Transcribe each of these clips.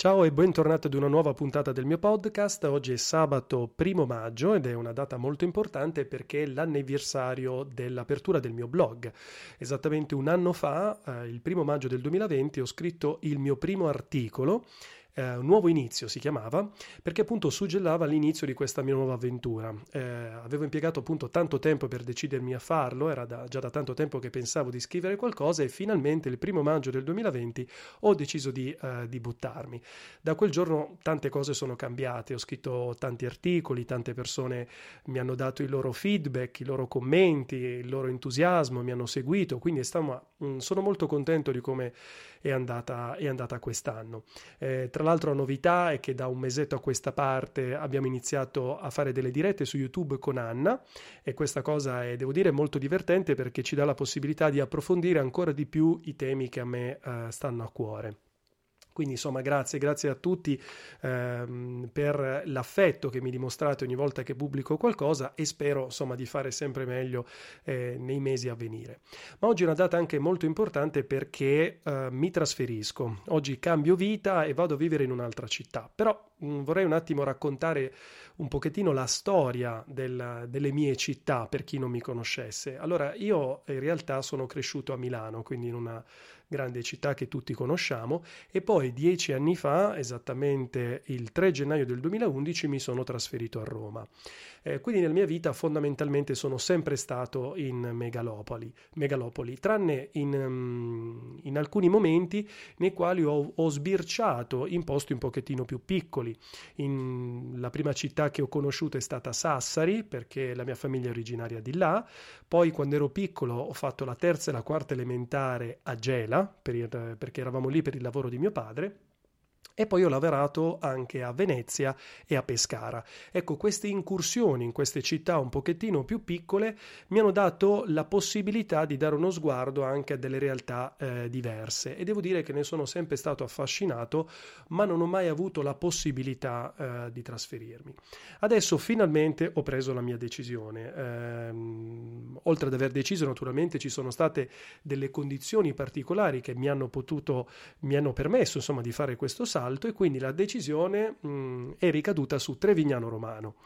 Ciao e bentornato ad una nuova puntata del mio podcast. Oggi è sabato primo maggio ed è una data molto importante perché è l'anniversario dell'apertura del mio blog. Esattamente un anno fa, eh, il primo maggio del 2020, ho scritto il mio primo articolo eh, Nuovo inizio si chiamava, perché appunto suggellava l'inizio di questa mia nuova avventura. Eh, avevo impiegato appunto tanto tempo per decidermi a farlo, era da, già da tanto tempo che pensavo di scrivere qualcosa e finalmente il primo maggio del 2020 ho deciso di, eh, di buttarmi. Da quel giorno tante cose sono cambiate, ho scritto tanti articoli, tante persone mi hanno dato i loro feedback, i loro commenti, il loro entusiasmo, mi hanno seguito, quindi stiamo, mm, sono molto contento di come è andata, è andata quest'anno. Eh, tra l'altro la novità è che da un mesetto a questa parte abbiamo iniziato a fare delle dirette su YouTube con Anna e questa cosa è, devo dire, molto divertente perché ci dà la possibilità di approfondire ancora di più i temi che a me eh, stanno a cuore. Quindi insomma grazie, grazie a tutti ehm, per l'affetto che mi dimostrate ogni volta che pubblico qualcosa e spero insomma di fare sempre meglio eh, nei mesi a venire. Ma oggi è una data anche molto importante perché eh, mi trasferisco. Oggi cambio vita e vado a vivere in un'altra città. Però vorrei un attimo raccontare un pochettino la storia del, delle mie città per chi non mi conoscesse. Allora io in realtà sono cresciuto a Milano, quindi in una grande città che tutti conosciamo, e poi dieci anni fa, esattamente il 3 gennaio del 2011, mi sono trasferito a Roma. Eh, quindi nella mia vita fondamentalmente sono sempre stato in megalopoli, megalopoli tranne in, um, in, alcuni momenti nei quali ho, ho, sbirciato in posti un pochettino più piccoli. In, la prima città che ho conosciuto è stata Sassari, perché la mia famiglia è originaria di là. Poi quando ero piccolo ho fatto la terza e la quarta elementare a Gela, per perché eravamo lì per il lavoro di mio padre e poi ho lavorato anche a Venezia e a Pescara. Ecco, queste incursioni in queste città un pochettino più piccole mi hanno dato la possibilità di dare uno sguardo anche a delle realtà eh, diverse e devo dire che ne sono sempre stato affascinato, ma non ho mai avuto la possibilità eh, di trasferirmi. Adesso finalmente ho preso la mia decisione. Ehm, oltre ad aver deciso, naturalmente ci sono state delle condizioni particolari che mi hanno potuto, mi hanno permesso insomma di fare questo salto alto e quindi la decisione mh, è ricaduta su Trevignano Romano.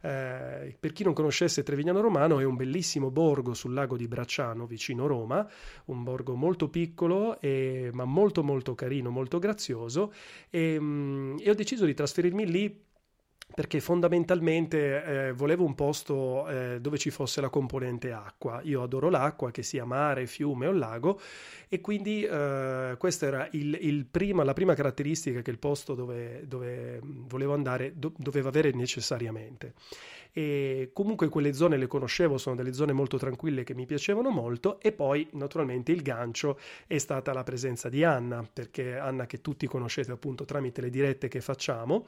Eh, per chi non conoscesse Trevignano Romano è un bellissimo borgo sul lago di Bracciano vicino Roma, un borgo molto piccolo e, ma molto molto carino, molto grazioso e, mh, e ho deciso di trasferirmi lì perché fondamentalmente eh, volevo un posto eh, dove ci fosse la componente acqua. Io adoro l'acqua, che sia mare, fiume o lago, e quindi eh, questa era il, il prima, la prima caratteristica che il posto dove, dove volevo andare do, doveva avere necessariamente e comunque quelle zone le conoscevo, sono delle zone molto tranquille che mi piacevano molto e poi naturalmente il gancio è stata la presenza di Anna, perché Anna che tutti conoscete appunto tramite le dirette che facciamo,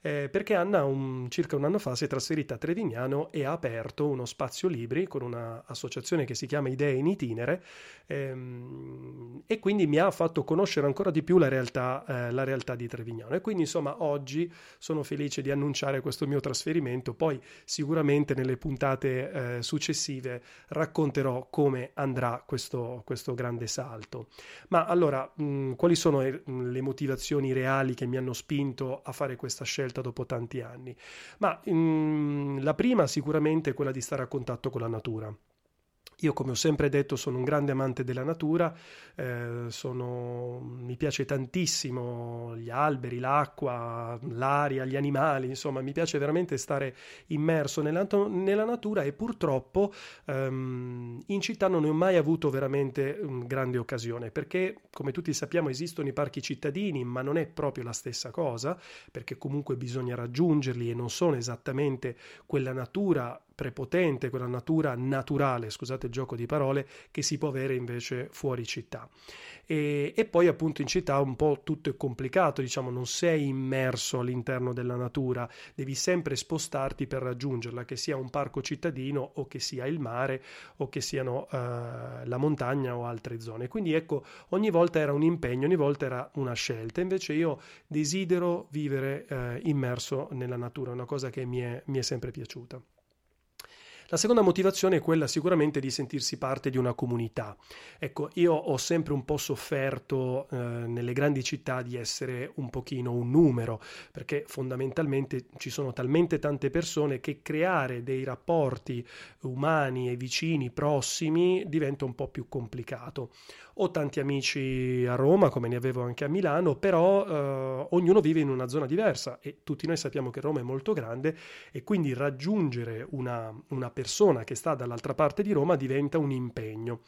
eh, perché Anna un, circa un anno fa si è trasferita a Trevignano e ha aperto uno spazio libri con un'associazione che si chiama Idee in Itinere ehm, e quindi mi ha fatto conoscere ancora di più la realtà, eh, la realtà di Trevignano e quindi insomma oggi sono felice di annunciare questo mio trasferimento, poi sicuramente nelle puntate eh, successive racconterò come andrà questo, questo grande salto. Ma allora, mh, quali sono le motivazioni reali che mi hanno spinto a fare questa scelta dopo tanti anni? Ma mh, la prima sicuramente è quella di stare a contatto con la natura. Io, come ho sempre detto, sono un grande amante della natura, eh, sono, mi piace tantissimo gli alberi, l'acqua, l'aria, gli animali, insomma, mi piace veramente stare immerso nella, nella natura e purtroppo ehm, in città non ne ho mai avuto veramente um, grande occasione, perché come tutti sappiamo esistono i parchi cittadini, ma non è proprio la stessa cosa, perché comunque bisogna raggiungerli e non sono esattamente quella natura prepotente, quella natura naturale, scusate il gioco di parole, che si può avere invece fuori città. E, e, poi appunto in città un po' tutto è complicato, diciamo, non sei immerso all'interno della natura, devi sempre spostarti per raggiungerla, che sia un parco cittadino o che sia il mare o che siano uh, la montagna o altre zone. Quindi ecco, ogni volta era un impegno, ogni volta era una scelta, invece io desidero vivere uh, immerso nella natura, una cosa che mi è, mi è sempre piaciuta. La seconda motivazione è quella sicuramente di sentirsi parte di una comunità. Ecco, io ho sempre un po' sofferto eh, nelle grandi città di essere un pochino un numero, perché fondamentalmente ci sono talmente tante persone che creare dei rapporti umani e vicini, prossimi, diventa un po' più complicato. Ho tanti amici a Roma, come ne avevo anche a Milano, però eh, ognuno vive in una zona diversa e tutti noi sappiamo che Roma è molto grande e quindi raggiungere una, una persona che sta dall'altra parte di Roma diventa un impegno.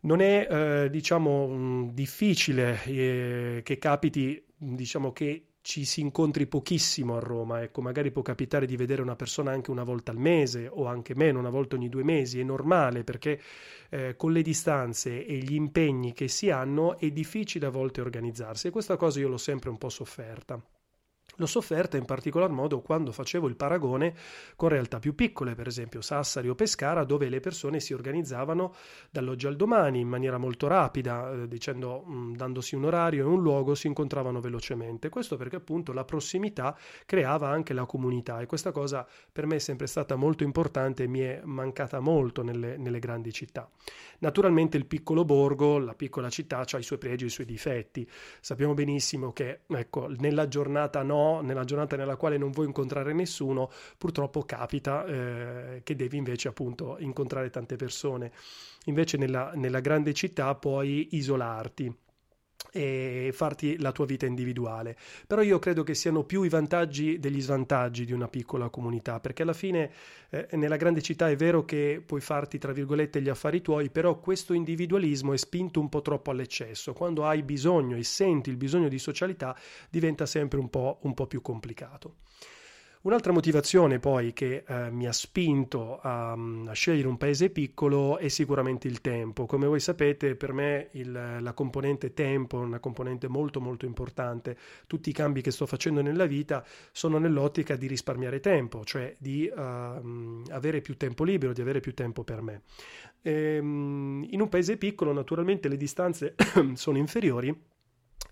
Non è, eh, diciamo, difficile eh, che capiti, diciamo, che ci si incontri pochissimo a Roma, ecco, magari può capitare di vedere una persona anche una volta al mese o anche meno, una volta ogni due mesi, è normale perché eh, con le distanze e gli impegni che si hanno è difficile a volte organizzarsi e questa cosa io l'ho sempre un po' sofferta. L'ho sofferta in particolar modo quando facevo il paragone con realtà più piccole, per esempio Sassari o Pescara, dove le persone si organizzavano dall'oggi al domani in maniera molto rapida, eh, dicendo, mm, dandosi un orario e un luogo, si incontravano velocemente. Questo perché appunto la prossimità creava anche la comunità e questa cosa per me è sempre stata molto importante e mi è mancata molto nelle, nelle grandi città. Naturalmente il piccolo borgo, la piccola città ha i suoi pregi e i suoi difetti. Sappiamo benissimo che ecco, nella giornata nella giornata nella quale non vuoi incontrare nessuno, purtroppo capita eh, che devi invece appunto incontrare tante persone. Invece nella, nella grande città puoi isolarti e farti la tua vita individuale. Però io credo che siano più i vantaggi degli svantaggi di una piccola comunità, perché alla fine eh, nella grande città è vero che puoi farti, tra virgolette, gli affari tuoi, però questo individualismo è spinto un po' troppo all'eccesso. Quando hai bisogno e senti il bisogno di socialità, diventa sempre un po', un po più complicato. Un'altra motivazione poi che eh, mi ha spinto a, a, scegliere un paese piccolo è sicuramente il tempo. Come voi sapete, per me il, la componente tempo è una componente molto molto importante. Tutti i cambi che sto facendo nella vita sono nell'ottica di risparmiare tempo, cioè di uh, avere più tempo libero, di avere più tempo per me. E, ehm, in un paese piccolo naturalmente le distanze sono inferiori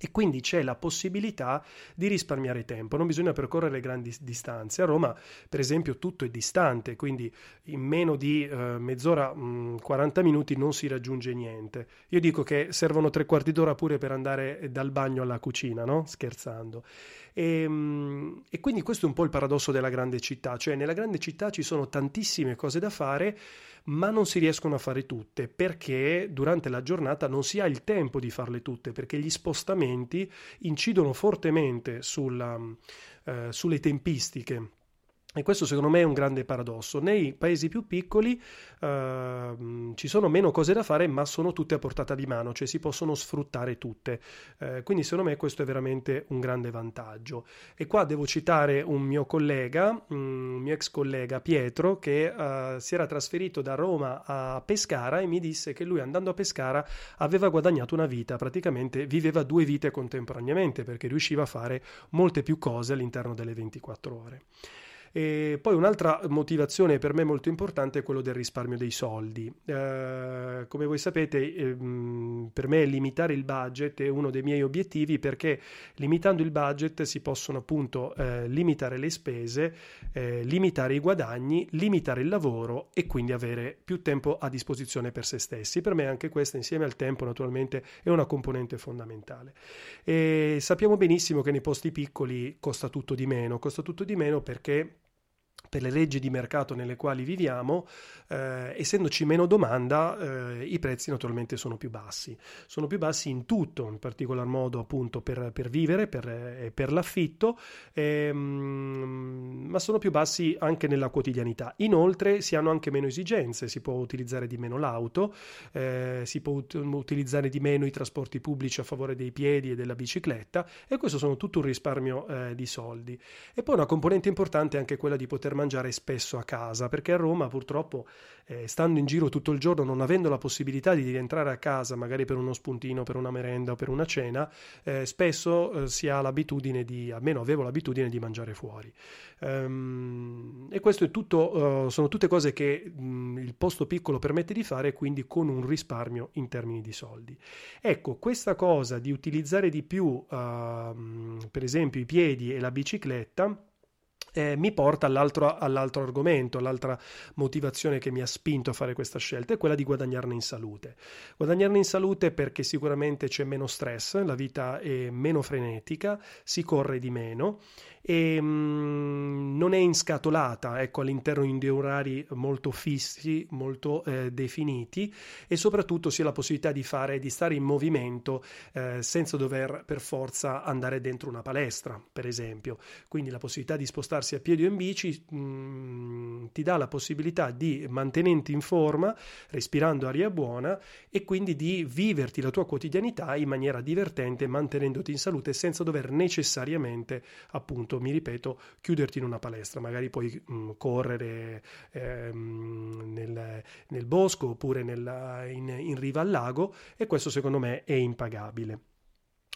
e quindi c'è la possibilità di risparmiare tempo, non bisogna percorrere grandi distanze. A Roma, per esempio, tutto è distante, quindi in meno di eh, mezz'ora, mh, 40 minuti non si raggiunge niente. Io dico che servono tre quarti d'ora pure per andare dal bagno alla cucina, no? Scherzando. E, mh, e quindi questo è un po' il paradosso della grande città, cioè nella grande città ci sono tantissime cose da fare ma non si riescono a fare tutte perché durante la giornata non si ha il tempo di farle tutte perché gli spostamenti incidono fortemente sulla, eh, sulle tempistiche e questo secondo me è un grande paradosso. Nei paesi più piccoli uh, ci sono meno cose da fare, ma sono tutte a portata di mano, cioè si possono sfruttare tutte. Uh, quindi secondo me questo è veramente un grande vantaggio. E qua devo citare un mio collega, un mio ex collega Pietro, che uh, si era trasferito da Roma a Pescara e mi disse che lui andando a Pescara aveva guadagnato una vita, praticamente viveva due vite contemporaneamente perché riusciva a fare molte più cose all'interno delle 24 ore. E poi un'altra motivazione per me molto importante è quello del risparmio dei soldi. Eh, come voi sapete, eh, per me limitare il budget è uno dei miei obiettivi perché limitando il budget si possono appunto eh, limitare le spese, eh, limitare i guadagni, limitare il lavoro e quindi avere più tempo a disposizione per se stessi. Per me anche questa insieme al tempo naturalmente è una componente fondamentale. E sappiamo benissimo che nei posti piccoli costa tutto di meno, costa tutto di meno perché per le leggi di mercato nelle quali viviamo, eh, essendoci meno domanda, eh, i prezzi naturalmente sono più bassi. Sono più bassi in tutto, in particolar modo appunto per, per vivere, per, eh, per l'affitto, ehm, ma sono più bassi anche nella quotidianità. Inoltre si hanno anche meno esigenze, si può utilizzare di meno l'auto, eh, si può ut- utilizzare di meno i trasporti pubblici a favore dei piedi e della bicicletta e questo sono tutto un risparmio eh, di soldi. E poi una componente importante è anche quella di poter mangiare spesso a casa, perché a Roma purtroppo, eh, stando in giro tutto il giorno, non avendo la possibilità di rientrare a casa, magari per uno spuntino, per una merenda o per una cena, eh, spesso eh, si ha l'abitudine di, almeno avevo l'abitudine di mangiare fuori. Um, e questo è tutto, uh, sono tutte cose che mh, il posto piccolo permette di fare, quindi con un risparmio in termini di soldi. Ecco, questa cosa di utilizzare di più, uh, per esempio, i piedi e la bicicletta, eh, mi porta all'altro, all'altro, argomento, l'altra motivazione che mi ha spinto a fare questa scelta è quella di guadagnarne in salute. Guadagnarne in salute perché sicuramente c'è meno stress, la vita è meno frenetica, si corre di meno e mh, mm, non è inscatolata ecco, all'interno di orari molto fissi, molto eh, definiti e soprattutto si ha la possibilità di fare, di stare in movimento eh, senza dover per forza andare dentro una palestra, per esempio. Quindi la possibilità di spostarsi a piedi o in bici mh, mm, ti dà la possibilità di mantenerti in forma, respirando aria buona e quindi di viverti la tua quotidianità in maniera divertente, mantenendoti in salute senza dover necessariamente appunto appunto, mi ripeto, chiuderti in una palestra, magari puoi mh, mm, correre ehm, nel, nel, bosco oppure nella, in, in riva al lago e questo secondo me è impagabile.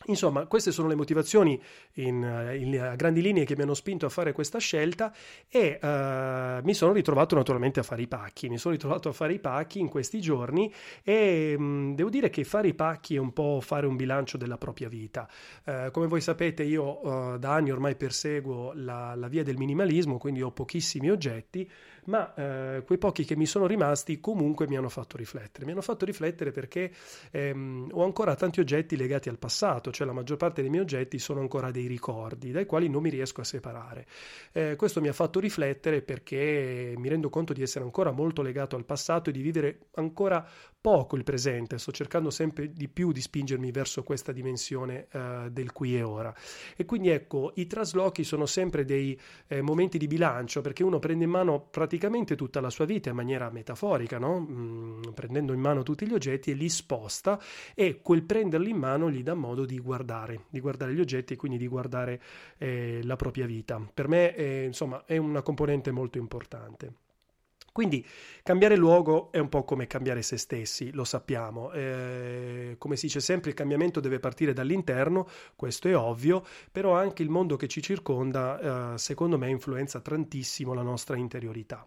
Insomma, queste sono le motivazioni in, in, a grandi linee che mi hanno spinto a fare questa scelta e uh, mi sono ritrovato naturalmente a fare i pacchi. Mi sono ritrovato a fare i pacchi in questi giorni e mh, mm, devo dire che fare i pacchi è un po' fare un bilancio della propria vita. Uh, come voi sapete io uh, da anni ormai perseguo la, la via del minimalismo, quindi ho pochissimi oggetti ma eh, quei pochi che mi sono rimasti comunque mi hanno fatto riflettere. Mi hanno fatto riflettere perché ehm, ho ancora tanti oggetti legati al passato, cioè la maggior parte dei miei oggetti sono ancora dei ricordi dai quali non mi riesco a separare. Eh, questo mi ha fatto riflettere perché mi rendo conto di essere ancora molto legato al passato e di vivere ancora poco il presente, sto cercando sempre di più di spingermi verso questa dimensione uh, del qui e ora. E quindi ecco, i traslochi sono sempre dei eh, momenti di bilancio perché uno prende in mano praticamente tutta la sua vita in maniera metaforica, no? mm, prendendo in mano tutti gli oggetti e li sposta e quel prenderli in mano gli dà modo di guardare, di guardare gli oggetti e quindi di guardare eh, la propria vita. Per me eh, insomma è una componente molto importante. Quindi cambiare luogo è un po' come cambiare se stessi, lo sappiamo. Eh, come si dice sempre, il cambiamento deve partire dall'interno, questo è ovvio, però anche il mondo che ci circonda, eh, secondo me, influenza tantissimo la nostra interiorità.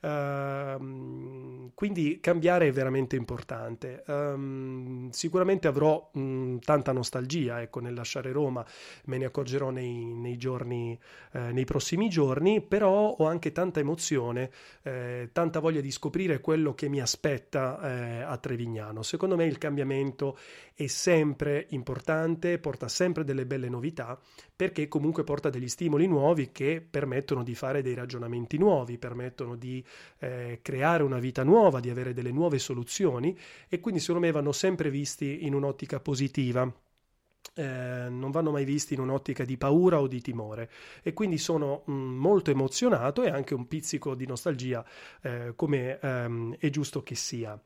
Uh, quindi cambiare è veramente importante. Um, sicuramente avrò mh, tanta nostalgia ecco, nel lasciare Roma, me ne accorgerò nei, nei, giorni, eh, nei prossimi giorni, però ho anche tanta emozione, eh, tanta voglia di scoprire quello che mi aspetta eh, a Trevignano. Secondo me il cambiamento è sempre importante, porta sempre delle belle novità, perché comunque porta degli stimoli nuovi che permettono di fare dei ragionamenti nuovi, permettono di eh, creare una vita nuova, di avere delle nuove soluzioni e quindi secondo me vanno sempre visti in un'ottica positiva. Eh, non vanno mai visti in un'ottica di paura o di timore e quindi sono mh, mm, molto emozionato e anche un pizzico di nostalgia eh, come ehm, è giusto che sia.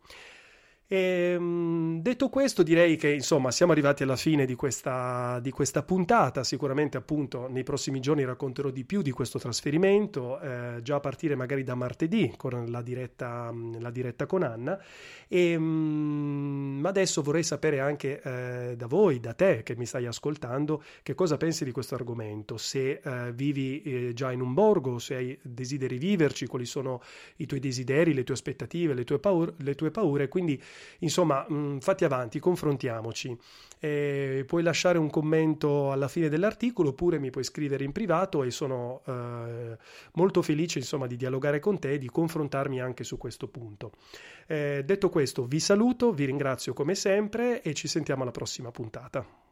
E, ehm, detto questo, direi che insomma siamo arrivati alla fine di questa, di questa, puntata. Sicuramente, appunto, nei prossimi giorni racconterò di più di questo trasferimento, eh, già a partire magari da martedì con la diretta, la diretta con Anna. E, ma adesso vorrei sapere anche eh, da voi, da te che mi stai ascoltando, che cosa pensi di questo argomento. Se eh, vivi eh, già in un borgo, se hai, desideri viverci, quali sono i tuoi desideri, le tue aspettative, le tue paure. Le tue paure quindi Insomma, mh, mm, fatti avanti, confrontiamoci. Eh, puoi lasciare un commento alla fine dell'articolo oppure mi puoi scrivere in privato e sono eh, molto felice insomma, di dialogare con te e di confrontarmi anche su questo punto. Eh, detto questo, vi saluto, vi ringrazio come sempre e ci sentiamo alla prossima puntata.